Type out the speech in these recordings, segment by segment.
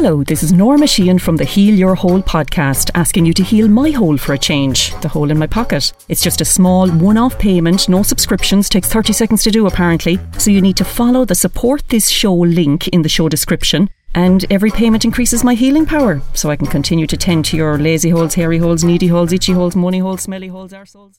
Hello, this is Norma Sheehan from the Heal Your Hole podcast, asking you to heal my hole for a change, the hole in my pocket. It's just a small one off payment, no subscriptions, takes 30 seconds to do apparently. So you need to follow the support this show link in the show description. And every payment increases my healing power, so I can continue to tend to your lazy holes, hairy holes, needy holes, itchy holes, money holes, smelly holes, arseholes.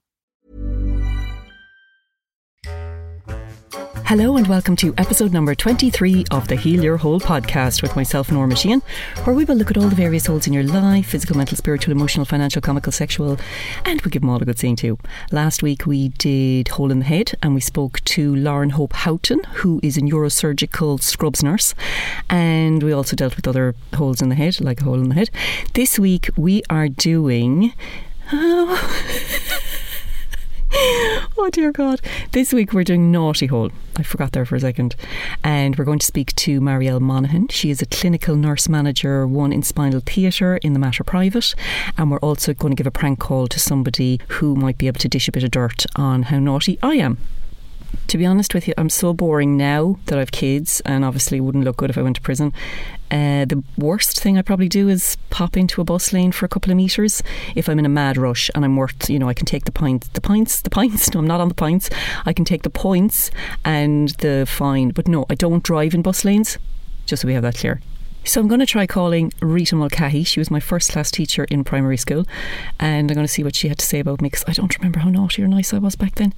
Hello and welcome to episode number 23 of the Heal Your Hole podcast with myself, Norma Sheehan, where we will look at all the various holes in your life physical, mental, spiritual, emotional, financial, comical, sexual, and we give them all a good seeing too. Last week we did Hole in the Head and we spoke to Lauren Hope Houghton, who is a neurosurgical scrubs nurse, and we also dealt with other holes in the head, like a hole in the head. This week we are doing. Oh. oh dear God. This week we're doing Naughty Hole. I forgot there for a second. And we're going to speak to Marielle Monaghan. She is a clinical nurse manager, one in spinal theatre in the Mater Private. And we're also going to give a prank call to somebody who might be able to dish a bit of dirt on how naughty I am. To be honest with you, I'm so boring now that I've kids, and obviously wouldn't look good if I went to prison. Uh, the worst thing I probably do is pop into a bus lane for a couple of meters if I'm in a mad rush and I'm worth, you know, I can take the points, the points, the points. No, I'm not on the points. I can take the points and the fine, but no, I don't drive in bus lanes. Just so we have that clear. So I'm going to try calling Rita Mulcahy. She was my first class teacher in primary school, and I'm going to see what she had to say about me because I don't remember how naughty or nice I was back then.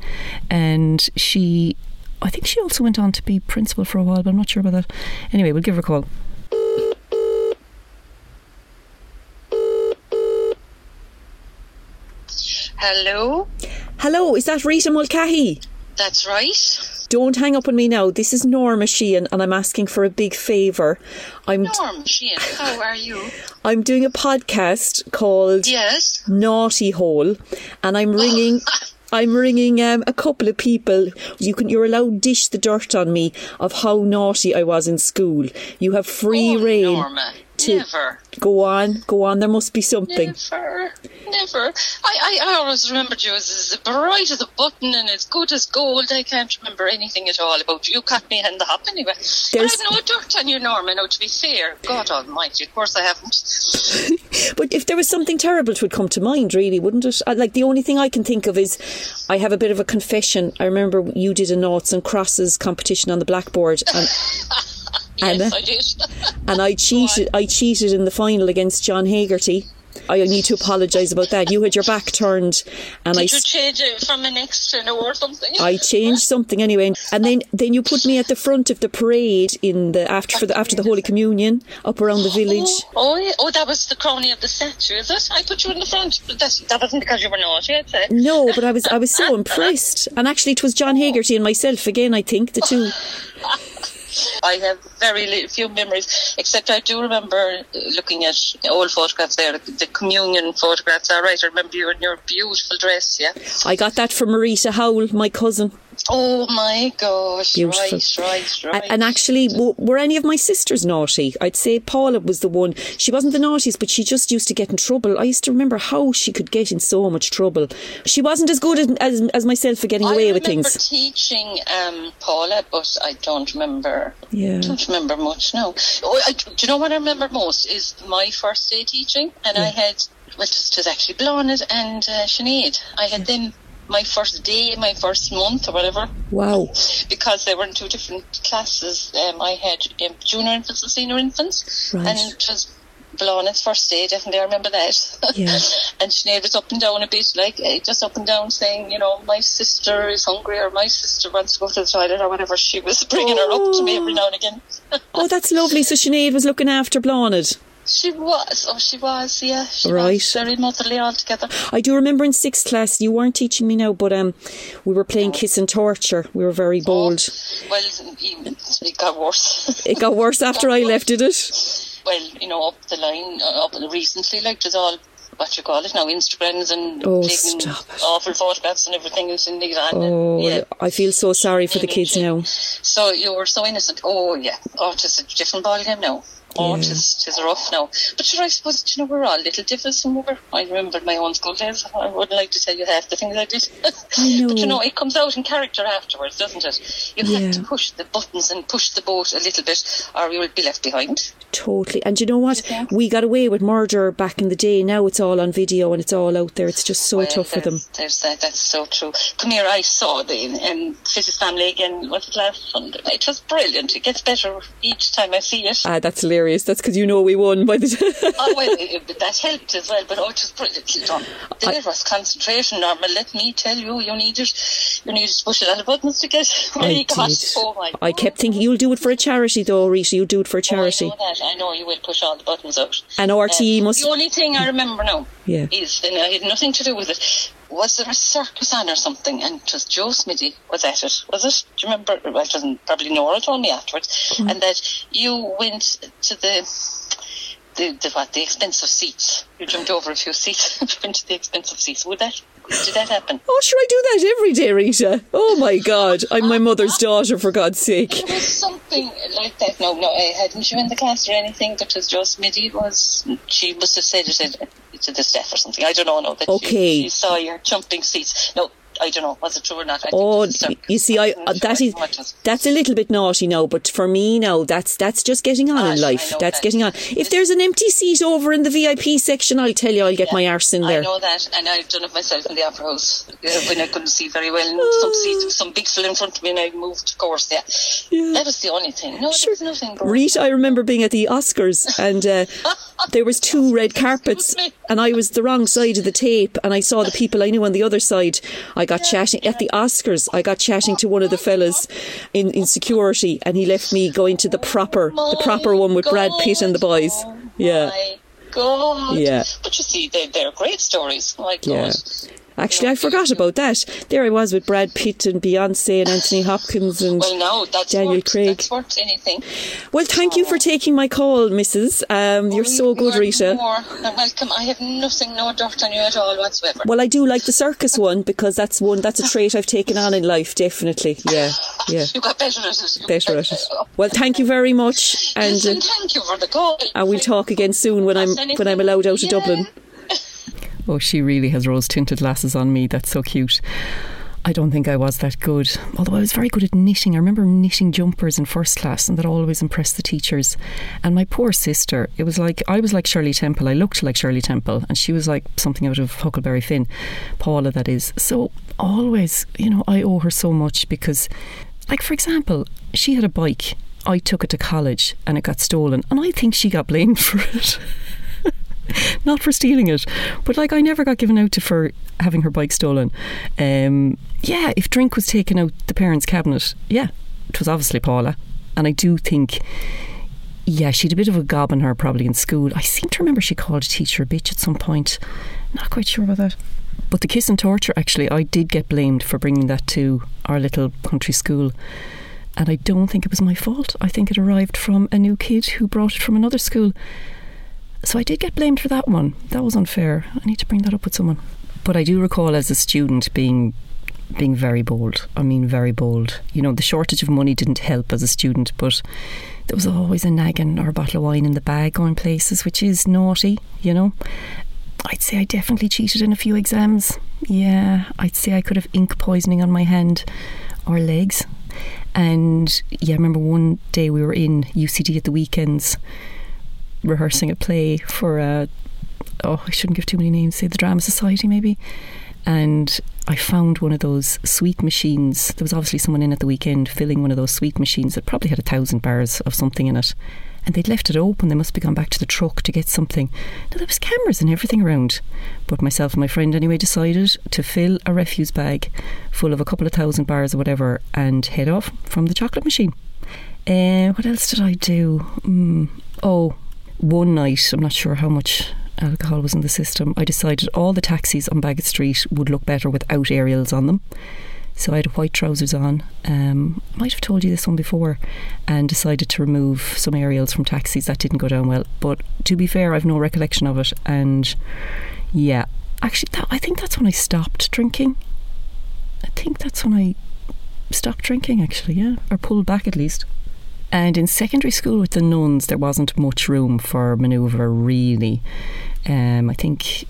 And she, I think she also went on to be principal for a while, but I'm not sure about that. Anyway, we'll give her a call. Hello, Hello, is that Rita Mulcahy? that's right. Don't hang up on me now. This is Norma Sheehan, and I'm asking for a big favour. I'm Norm, Sheehan, how are you? I'm doing a podcast called Yes. Naughty Hole, and I'm ringing. I'm ringing um, a couple of people. You can you're allowed to dish the dirt on me of how naughty I was in school. You have free oh, reign. Norma, to- never, Go on, go on. There must be something. never, never. I, I, I always remembered you as, as bright as a button and as good as gold. I can't remember anything at all about you. You caught me in the hop anyway. But There's- I've no dirt on you, Norma. Now, oh, to be fair, God Almighty, of course I haven't. But if there was something terrible, it would come to mind, really, wouldn't it? I, like the only thing I can think of is, I have a bit of a confession. I remember you did a noughts and crosses competition on the blackboard, and Yes, Anna? I did. and I cheated. I cheated in the final against John Hagerty. I need to apologise about that. You had your back turned, and I. Did you change it from an extra no or something? I changed something anyway, and then then you put me at the front of the parade in the after for the after the Holy Communion up around the village. Oh, oh, yeah. oh, that was the crony of the statue, is it? I put you in the front, but that's, that wasn't because you were naughty, I'd say. No, but I was I was so impressed, and actually it was John Hagerty and myself again. I think the two. I have very few memories, except I do remember uh, looking at old photographs there, the communion photographs. All right, I remember you in your beautiful dress, yeah. I got that from Marita Howell, my cousin. Oh my gosh! Beautiful. Right, right, right. And actually, were any of my sisters naughty? I'd say Paula was the one. She wasn't the naughtiest, but she just used to get in trouble. I used to remember how she could get in so much trouble. She wasn't as good as, as, as myself for getting I away with remember things. teaching um, Paula, but I don't remember. Yeah. Don't remember much. No. Oh, I, do you know what I remember most is my first day teaching, and I had well, was actually Blonde and uh, Sinead. I had them my first day, my first month, or whatever, Wow. because they were in two different classes. Um, I had um, junior infants and senior infants, Right. and it was Blonde's first day. Definitely, I remember that. Yeah. and Sinead was up and down a bit, like eh, just up and down, saying, you know, my sister is hungry, or my sister wants to go to the toilet, or whatever. She was bringing her up to me every now and again. Oh, that's lovely. So Sinead was looking after Blonde. She was. Oh, she was. Yeah, she Right. was very motherly altogether. I do remember in sixth class, you weren't teaching me now, but um, we were playing Kiss and Torture. We were very bold. Well, even it got worse. It got worse after I left, did it? well, you know, up the line, uh, up recently, like there's all what you call it now, Instagrams and Oh, awful photographs and everything else in the. Oh, and, yeah. I feel so sorry for the kids now. So you were so innocent. Oh yeah. Oh, it's a different ballgame now. Oh, Yeah. it is, it is rough now. But sure, I suppose you know we're all little different we. I remember my own school days. I wouldn't like to tell you half the things I did. I but you know, it comes out in character afterwards, doesn't it? You Yeah. have to push the buttons and push the boat a little bit, or you will be left behind. Totally. And you know what? Yeah. We got away with murder back in the day. Now it's all on video and it's all out there. It's just so Well, tough for them. there's- that. That's so true. Come here. I saw the um, Fittest Family again. Was it last Sunday? It was brilliant. It gets better each time I see it. Ah, that's hilarious. That's because you know we won by the. oh, well, it, that helped as well, but oh, it was brilliantly done. There was concentration, Norma. Let me tell you, you needed, you needed to push a lot of buttons to get where I you got. Oh my! I kept thinking you'll do it for a charity, though, Rita. You'll do it for a charity. Oh, I know that. I know you will push all the buttons out. And RTE Uh, must- The only thing I remember now Yeah. is, and uh, it had nothing to do with it. Was there a circus on or something? And it was Joe Smitty was at it. Was it? Do you remember? Well, it doesn't probably Nora told me afterwards, Hmm. and that you went to the. The, the what the expensive seats. You jumped over a few seats and went to the expensive seats. Would that did that happen? Oh, sure, I do that every day, Rita. Oh my God, I'm my ah, mother's ah. daughter, for God's sake. It was something like that. No, no, I hadn't you in the class or anything But because Joe Smitty was. She must have said it to the staff or something. I don't know. No, that Okay. She, saw your jumping seats. No, I don't know. Was it true or not? I think Oh, it was a circus. you see, I that sure is how much was- that's a little bit naughty now, but for me now, that's that's just getting on Ah, in life. That's that. getting on. If there's an empty seat over in the VIP section, I'll tell you, I'll get my arse in there. I know that, and I've done it myself in the opera house uh, when I couldn't see very well. And some seats, some big fell in front of me, and I moved. Of course, yeah. That was the only thing. No, there was nothing. Rita, I remember being at the Oscars and uh, there was two red carpets and I was the wrong side of the tape and I saw the people I knew on the other side. I got chatting at the Oscars. I got chatting to one of the fellas in, in security and he left me going to the proper, the proper one with Brad Pitt and the boys. Oh Yeah. My God. Yeah. But you see, they, they're great stories. My God. Yeah. Actually, I forgot about that. There I was with Brad Pitt and Beyonce and Anthony Hopkins and Well, no, that's Daniel worth, Craig. That's worth anything. Well, thank you for taking my call, Mrs. Um, you're so good, You are Rita. More than welcome. I have nothing, no dirt on you at all whatsoever. Well, I do like the circus one because that's one that's a trait I've taken on in life. Definitely, yeah, yeah, You got better at it. Better at it. Well, thank you very much, and Listen, uh, thank you for the call. and we'll talk again soon when I'm when I'm allowed out of Yeah. Dublin. Oh, she really has rose tinted glasses on me. That's so cute. I don't think I was that good, although I was very good at knitting. I remember knitting jumpers in first class, and that always impressed the teachers. And my poor sister, it was like I was like Shirley Temple. I looked like Shirley Temple, and she was like something out of Huckleberry Finn, Paula, that is. So always, you know, I owe her so much because, like for example, she had a bike. I took it to college, and it got stolen, and I think she got blamed for it. not for stealing it, but like I never got given out to for having her bike stolen. Um, yeah, if drink was taken out the parents' cabinet, yeah, it was obviously Paula, and I do think. Yeah, she had a bit of a gob on her probably in school. I seem to remember she called a teacher a bitch at some point. Not quite sure about that. But the kiss and torture, actually, I did get blamed for bringing that to our little country school. And I don't think it was my fault. I think it arrived from a new kid who brought it from another school. So I did get blamed for that one. That was unfair. I need to bring that up with someone. But I do recall as a student being being very bold. I mean very bold. You know, the shortage of money didn't help as a student, but there was always a naggin or a bottle of wine in the bag going places, which is naughty, you know. I'd say I definitely cheated in a few exams. Yeah, I'd say I could have ink poisoning on my hand or legs. And yeah, I remember one day we were in UCD at the weekends rehearsing a play for a oh I shouldn't give too many names say the drama society maybe. And I found one of those sweet machines. There was obviously someone in at the weekend filling one of those sweet machines that probably had a thousand bars of something in it. And they'd left it open. They must be gone back to the truck to get something. Now there was cameras and everything around. But myself and my friend anyway decided to fill a refuse bag full of a couple of thousand bars or whatever and head off from the chocolate machine. Uh, what else did I do? Mm, oh one night, I'm not sure how much alcohol was in the system, I decided all the taxis on Baggot Street would look better without aerials on them. So I had white trousers on. Um, I might have told you this one before, and decided to remove some aerials from taxis. That didn't go down well. But to be fair, I've no recollection of it. And yeah, actually, that, I think that's when I stopped drinking. I think that's when I stopped drinking. Actually, yeah, or pulled back at least. And in secondary school with the nuns, there wasn't much room for manoeuvre, really. Um, I think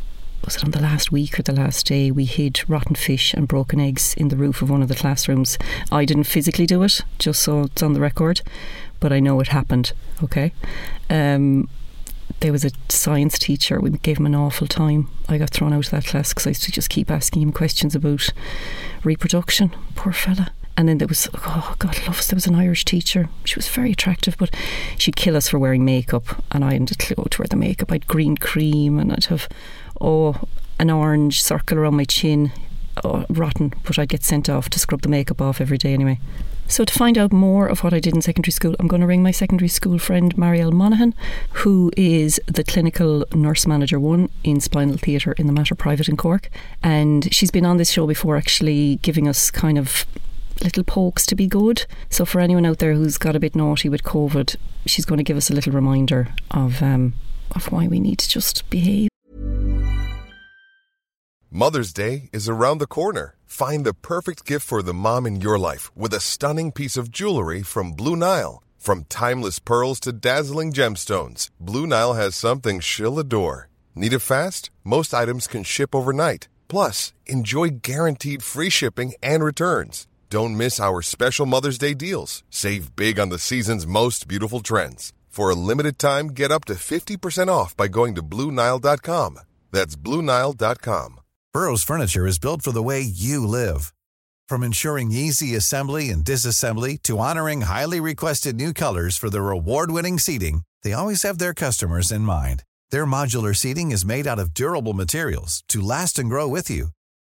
was it on the last week or the last day we hid rotten fish and broken eggs in the roof of one of the classrooms. I didn't physically do it, just so it's on the record, but I know it happened. Okay. Um, there was a science teacher. We gave him an awful time. I got thrown out of that class because I used to just keep asking him questions about reproduction. Poor fella. And then there was, oh God, loves, there was an Irish teacher. She was very attractive, but she'd kill us for wearing makeup. And I a clue to wear the makeup. I'd green cream and I'd have, oh, an orange circle around my chin. Oh, rotten, but I'd get sent off to scrub the makeup off every day anyway. So, to find out more of what I did in secondary school, I'm going to ring my secondary school friend Marielle Monaghan, who is the clinical nurse manager one in spinal theatre in the Mater Private in Cork. And she's been on this show before, actually giving us kind of little pokes to be good. So, for anyone out there who's got a bit naughty with COVID, she's going to give us a little reminder of um, of why we need to just behave. Mother's Day is around the corner. Find the perfect gift for the mom in your life with a stunning piece of jewelry from Blue Nile. From timeless pearls to dazzling gemstones, Blue Nile has something she'll adore. Need it fast? Most items can ship overnight. Plus, enjoy guaranteed free shipping and returns. Don't miss our special Mother's Day deals. Save big on the season's most beautiful trends. For a limited time, get up to 50% off by going to BlueNile.com. That's BlueNile.com. Burrow's furniture is built for the way you live. From ensuring easy assembly and disassembly to honoring highly requested new colors for their award-winning seating, they always have their customers in mind. Their modular seating is made out of durable materials to last and grow with you.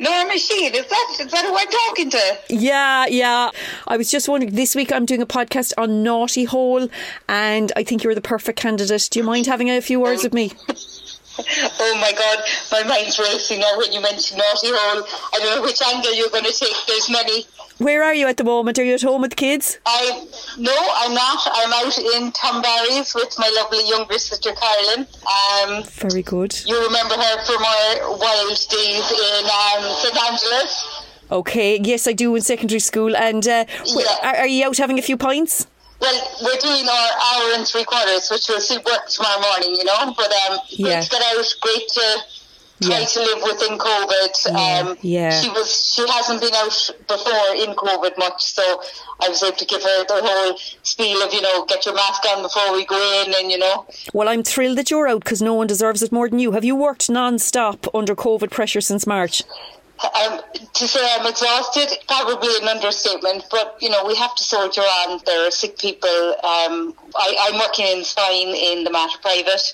No, machine. Is that is that who I'm talking to? Yeah, yeah. I was just wondering. This week I'm doing a podcast on Naughty Hole, and I think you're the perfect candidate. Do you mind having a few words with me? Oh my God, my mind's racing now when you mention Naughty Hole. I don't know which angle you're going to take. There's many. Where are you at the moment? Are you at home with the kids? I no, I'm not. I'm out in Tom Barry's with my lovely younger sister Carolyn. Um, Very good. you remember her from our wild days in um, St Angela's. Okay, yes, I do in secondary school. And uh, Yeah. are, are you out having a few pints? Well, we're doing our hour and three quarters, which will suit work tomorrow morning, you know. But um, Yeah. great to get out, great to try Yeah. to live within COVID. Um, yeah. She was she hasn't been out before in COVID much, so I was able to give her the whole spiel of you know get your mask on before we go in, and you know. Well, I'm thrilled that you're out because no one deserves it more than you. Have you worked non-stop under COVID pressure since March? Um, to say I'm exhausted, probably an understatement, but you know we have to soldier on. There are sick people. Um, I, I'm working in spine in the Mater Private,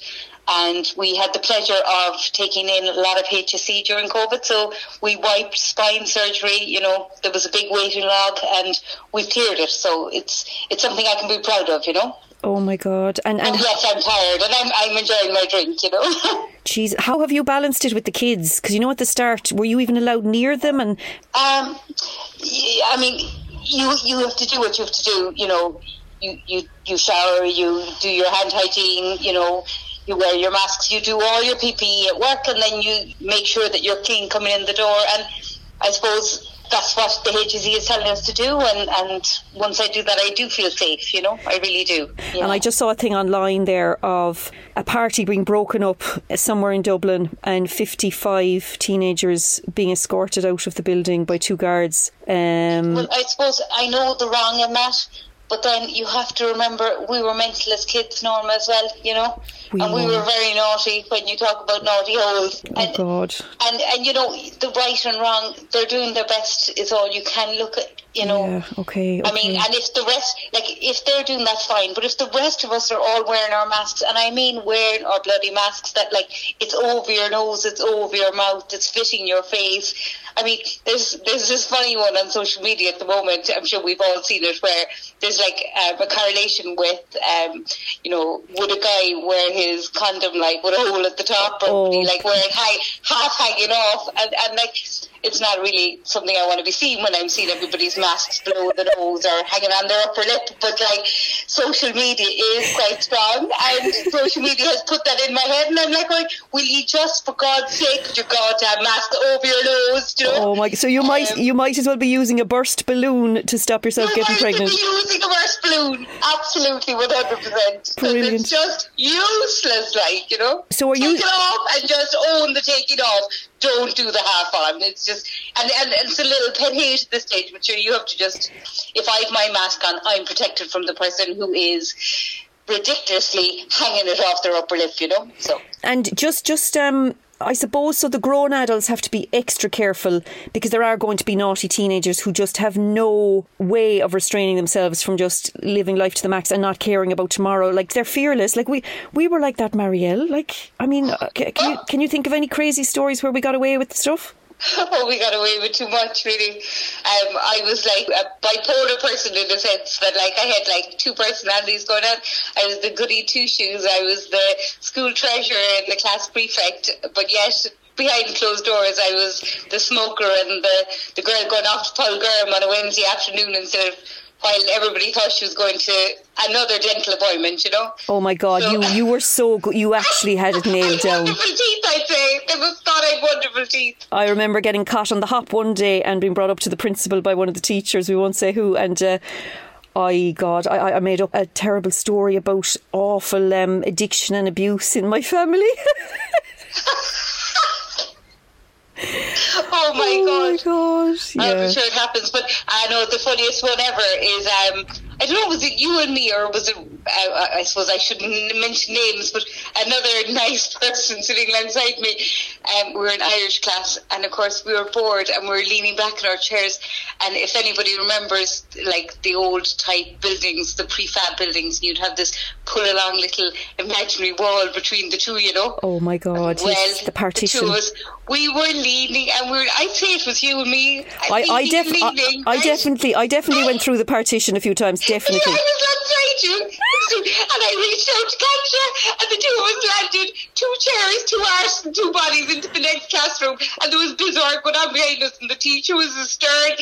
and we had the pleasure of taking in a lot of HSE during COVID. So we wiped spine surgery. You know there was a big waiting log, and we've cleared it. So it's it's something I can be proud of. You know. Oh my god! And and And yes, I'm tired, and I'm I'm enjoying my drink. You know. jeez, how have you balanced it with the kids? Because you know at the start, were you even allowed near them? And Um, I mean, you you have to do what you have to do. You know, you you you shower, you do your hand hygiene. You know, you wear your masks, you do all your PPE at work, and then you make sure that you're clean coming in the door. And I suppose that's what the HSE is telling us to do. And and once I do that, I do feel safe. You know, I really do. and I just saw a thing online there of a party being broken up somewhere in Dublin and 55 teenagers being escorted out of the building by two guards. Um, Well, I suppose I know the wrong in that, but then you have to remember we were mental as kids, Norma, as well, you know? We and we were. were very naughty when you talk about naughty holes. oh and, God! and, and, you know, the right and wrong, they're doing their best, is all you can look at. You know. Yeah, okay, I mean, and if the rest, like, if they're doing that, fine. But if the rest of us are all wearing our masks, and I mean wearing our bloody masks that, like, it's over your nose, it's over your mouth, it's fitting your face. I mean, there's there's this funny one on social media at the moment. I'm sure we've all seen it, where there's like um, a correlation with, um, you know, would a guy wear his condom like with a hole at the top, or would he Oh. like wear it high, half hanging off, and, and like. It's not really something I want to be seeing when I'm seeing everybody's masks below the nose or hanging on their upper lip. But like, social media is quite strong, and social media has put that in my head. And I'm like, going, will you just, for God's sake, put your goddamn mask over your nose? You know? Oh my! So you might Um, you might as well be using a burst balloon to stop yourself You getting pregnant. be using a burst balloon. Absolutely, one hundred percent. Brilliant. It's just useless, like you know. So are you? take you- it off and just own the taking off. Don't do the half on. It's just and, and, it's a little pet hate at this stage. But sure, you have to just. If I have my mask on, I'm protected from the person who is ridiculously hanging it off their upper lip. You know. So And just just um I suppose so the grown adults have to be extra careful because there are going to be naughty teenagers who just have no way of restraining themselves from just living life to the max and not caring about tomorrow. Like they're fearless. Like we we were like that, Marielle. Like I mean, uh, can you can you think of any crazy stories where we got away with stuff? Oh, we got away with too much, really. Um, I was like a bipolar person in the sense that, like, I had like two personalities going on. I was the goody two shoes. I was the school treasurer and the class prefect, but yet. Behind closed doors, I was the smoker and the, the girl going off to Paul Gurm on a Wednesday afternoon instead of while everybody thought she was going to another dental appointment, you know. Oh my God, So- you you were so good. You actually had it nailed down. Wonderful teeth, I'd say. They must thought I had wonderful teeth. I remember getting caught on the hop one day and being brought up to the principal by one of the teachers, we won't say who, and uh, I, God, I, I made up a terrible story about awful um, addiction and abuse in my family. Oh my oh god. my God. I'm sure it happens, but I know the funniest one ever is um I don't know was it you and me or was it uh, I suppose I shouldn't mention names, but another nice person sitting alongside me. Um, we were in Irish class, and of course we were bored and we were leaning back in our chairs. And if anybody remembers, like the old type buildings, the prefab buildings, you'd have this pull along little imaginary wall between the two, you know. Oh my God. Well, yes, the partition. two of us, we were leaning, and we were. I'd say it was you and me. I, I, think def- I, leaning, I right? definitely, I definitely went through the partition a few times. Definitely. Yeah, I was outside you, and I reached out to catch you, and the two of us landed two chairs, two arse, and two bodies into the next classroom, and there was bizarre going on behind us, and the teacher was stern,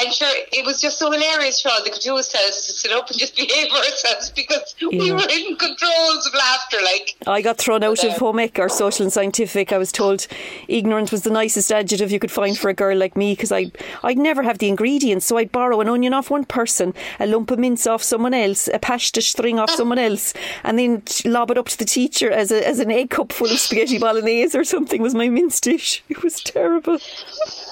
and sure, it was just so hilarious. Sure, all they could do was tell us to sit up and just behave ourselves because we were in controls of laughter, like. I got thrown out of home ec or social and scientific. I was told ignorant was the nicest adjective you could find for a girl like me because I I'd never have the ingredients. So I'd borrow an onion off one person, a lump of mince off someone else, a pasta string off someone else, and then lob it up to the teacher as a, as an egg cup full of spaghetti bolognese or something was my mince dish. It was terrible.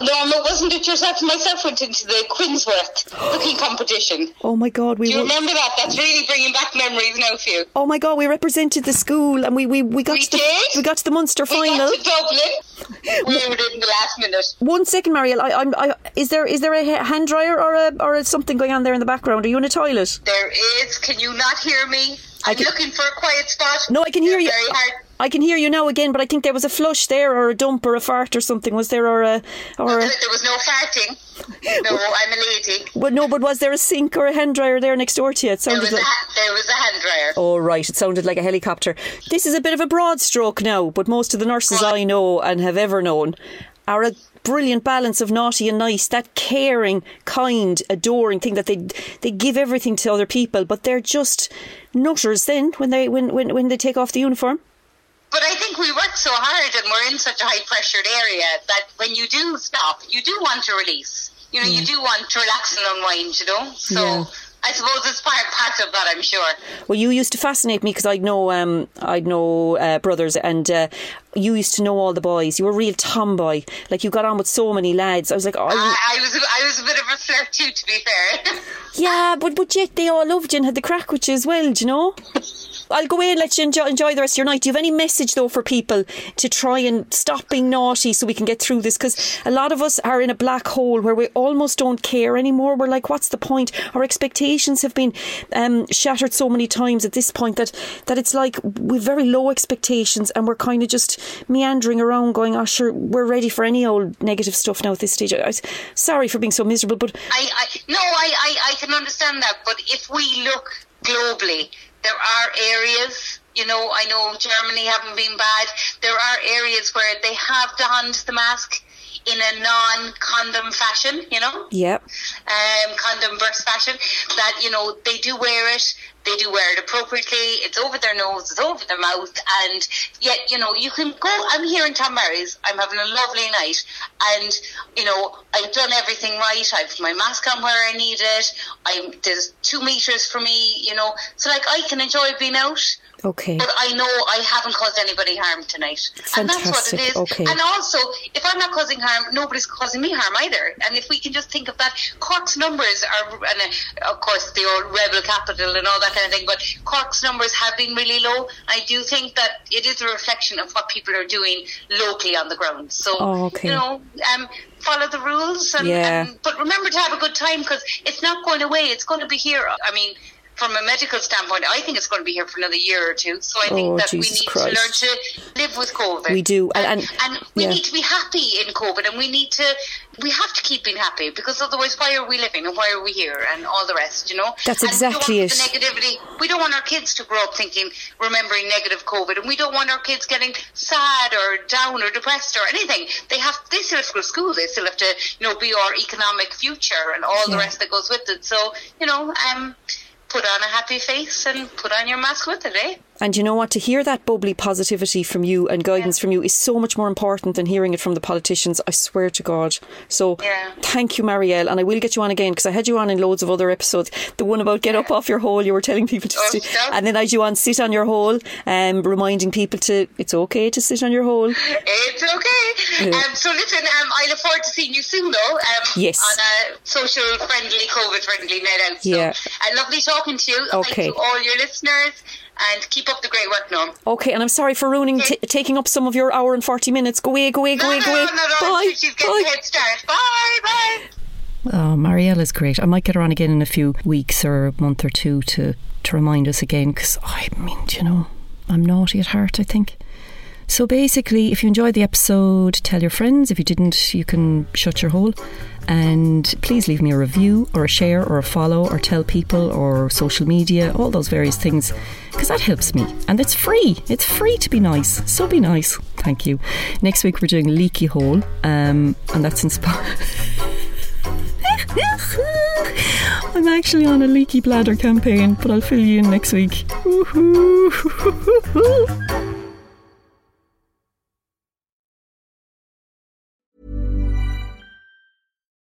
Norm, it wasn't it yourself and myself went into the Quinnsworth cooking competition. Oh my God, we Do you were. remember that? That's really bringing back memories now for you. Oh my God, we represented the school and we, we, we got We to the did? we got to the Munster We final. got to Dublin. we were in the last minute. One second, Marielle. I, I'm. I, is there is there a hand dryer or a or a something going on there in the background? Are you in a toilet? There is. Can you not hear me? I'm can- looking for a quiet spot. No, I can hear You're you. I can hear you now again, but I think there was a flush there, or a dump, or a fart, or something. Was there, or a, or a, There was no farting. No, I'm a lady. well, no, but was there a sink or a hand dryer there next door to you? It There sounded was, a, like. ha- there was a hand dryer. Oh right, it sounded like a helicopter. This is a bit of a broad stroke now, but most of the nurses I know and have ever known are a brilliant balance of naughty and nice. That caring, kind, adoring thing that they they give everything to other people, but they're just nutters then when they when when, when they take off the uniform. But I think we work so hard and we're in such a high pressured area that when you do stop, you do want to release. You know, you do want to relax and unwind, you know? So Yeah. I suppose it's part, part of that, I'm sure. Well, you used to fascinate me because I'd know um, I'd know uh, brothers, and uh, you used to know all the boys. You were a real tomboy. Like you got on with so many lads. I was like, oh, I, I was I was a bit of a flirt too, to be fair. yeah, but but yet they all loved you and had the crack with you as well. Do you know? I'll go away and let you enjoy, enjoy the rest of your night. Do you have any message though for people to try and stop being naughty so we can get through this? Because a lot of us are in a black hole where we almost don't care anymore. We're like, what's the point? Our expectations have been um, shattered so many times at this point that that it's like we've very low expectations and we're kind of just meandering around, going, "Oh, sure, we're ready for any old negative stuff now at this stage." I, sorry for being so miserable, but I, I no, I, I, I can understand that. But if we look globally, there are areas. You know, I know Germany haven't been bad. There are areas where they have donned the mask in a non-condom fashion. You know, yeah, um, condom burst fashion. That you know they do wear it. They do wear it appropriately. It's over their nose. It's over their mouth. And yet, you know, you can go. I'm here in Tom Barry's. I'm having a lovely night, and you know, I've done everything right. I've my mask on where I need it. I'm there's two meters for me. You know, so like I can enjoy being out. okay. But I know I haven't caused anybody harm tonight. And that's what it Fantastic, okay. And also, if I'm not causing harm, nobody's causing me harm either. And if we can just think of that, Cork's numbers are, and uh, of course, the old rebel capital and all that kind of thing, but Cork's numbers have been really low. I do think that it is a reflection of what people are doing locally on the ground. So, Oh, okay. you know, um, follow the rules. And, Yeah. and but remember to have a good time because it's not going away. It's going to be here. I mean, from a medical standpoint, I think it's going to be here for another year or two. So I think Oh, that Jesus we need Christ. to learn to live with COVID. We do, and- and, and- we yeah. need to be happy in COVID, and we need to we have to keep being happy because otherwise, why are we living and why are we here and all the rest? You know, That's And we don't exactly want it. The negativity. We don't want our kids to grow up thinking, remembering negative COVID, and we don't want our kids getting sad or down or depressed or anything. They have they still have to go to school. They still have to you know be our economic future and all the rest that goes with it. So you know, um, put on a happy face and put on your mask with it, eh? And you know what? To hear that bubbly positivity from you and guidance from you is so much more important than hearing it from the politicians. I swear to God. So Yeah. thank you, Marielle. And I will get you on again because I had you on in loads of other episodes. The one about get up off your hole, you were telling people to Oh, sit. yeah. And then I had you on sit on your hole, um, reminding people to it's okay to sit on your hole. It's okay. Yeah. Um, so listen, um, I look forward to seeing you soon, though. Um, Yes. On a social friendly, COVID friendly night out. So, Yeah. uh, lovely talking to you. Okay. Thank you all your listeners, and keep up the great work, Norm. Okay, and I'm sorry for ruining, t- taking up some of your hour and 40 minutes. Go away, go away, go No, away, no, go away. no, no, Bye. She's getting Bye. a head start. Bye, bye. Oh, Marielle is great. I might get her on again in a few weeks or a month or two to, to remind us again because I mean, you know, I'm naughty at heart, I think. So basically, if you enjoyed the episode, tell your friends. If you didn't, you can shut your hole. And please leave me a review or a share or a follow or tell people or social media, all those various things, because that helps me. And it's free. It's free to be nice. So be nice. Thank you. Next week, we're doing Leaky Hole, um, and that's inspired. I'm actually on a leaky bladder campaign, but I'll fill you in next week.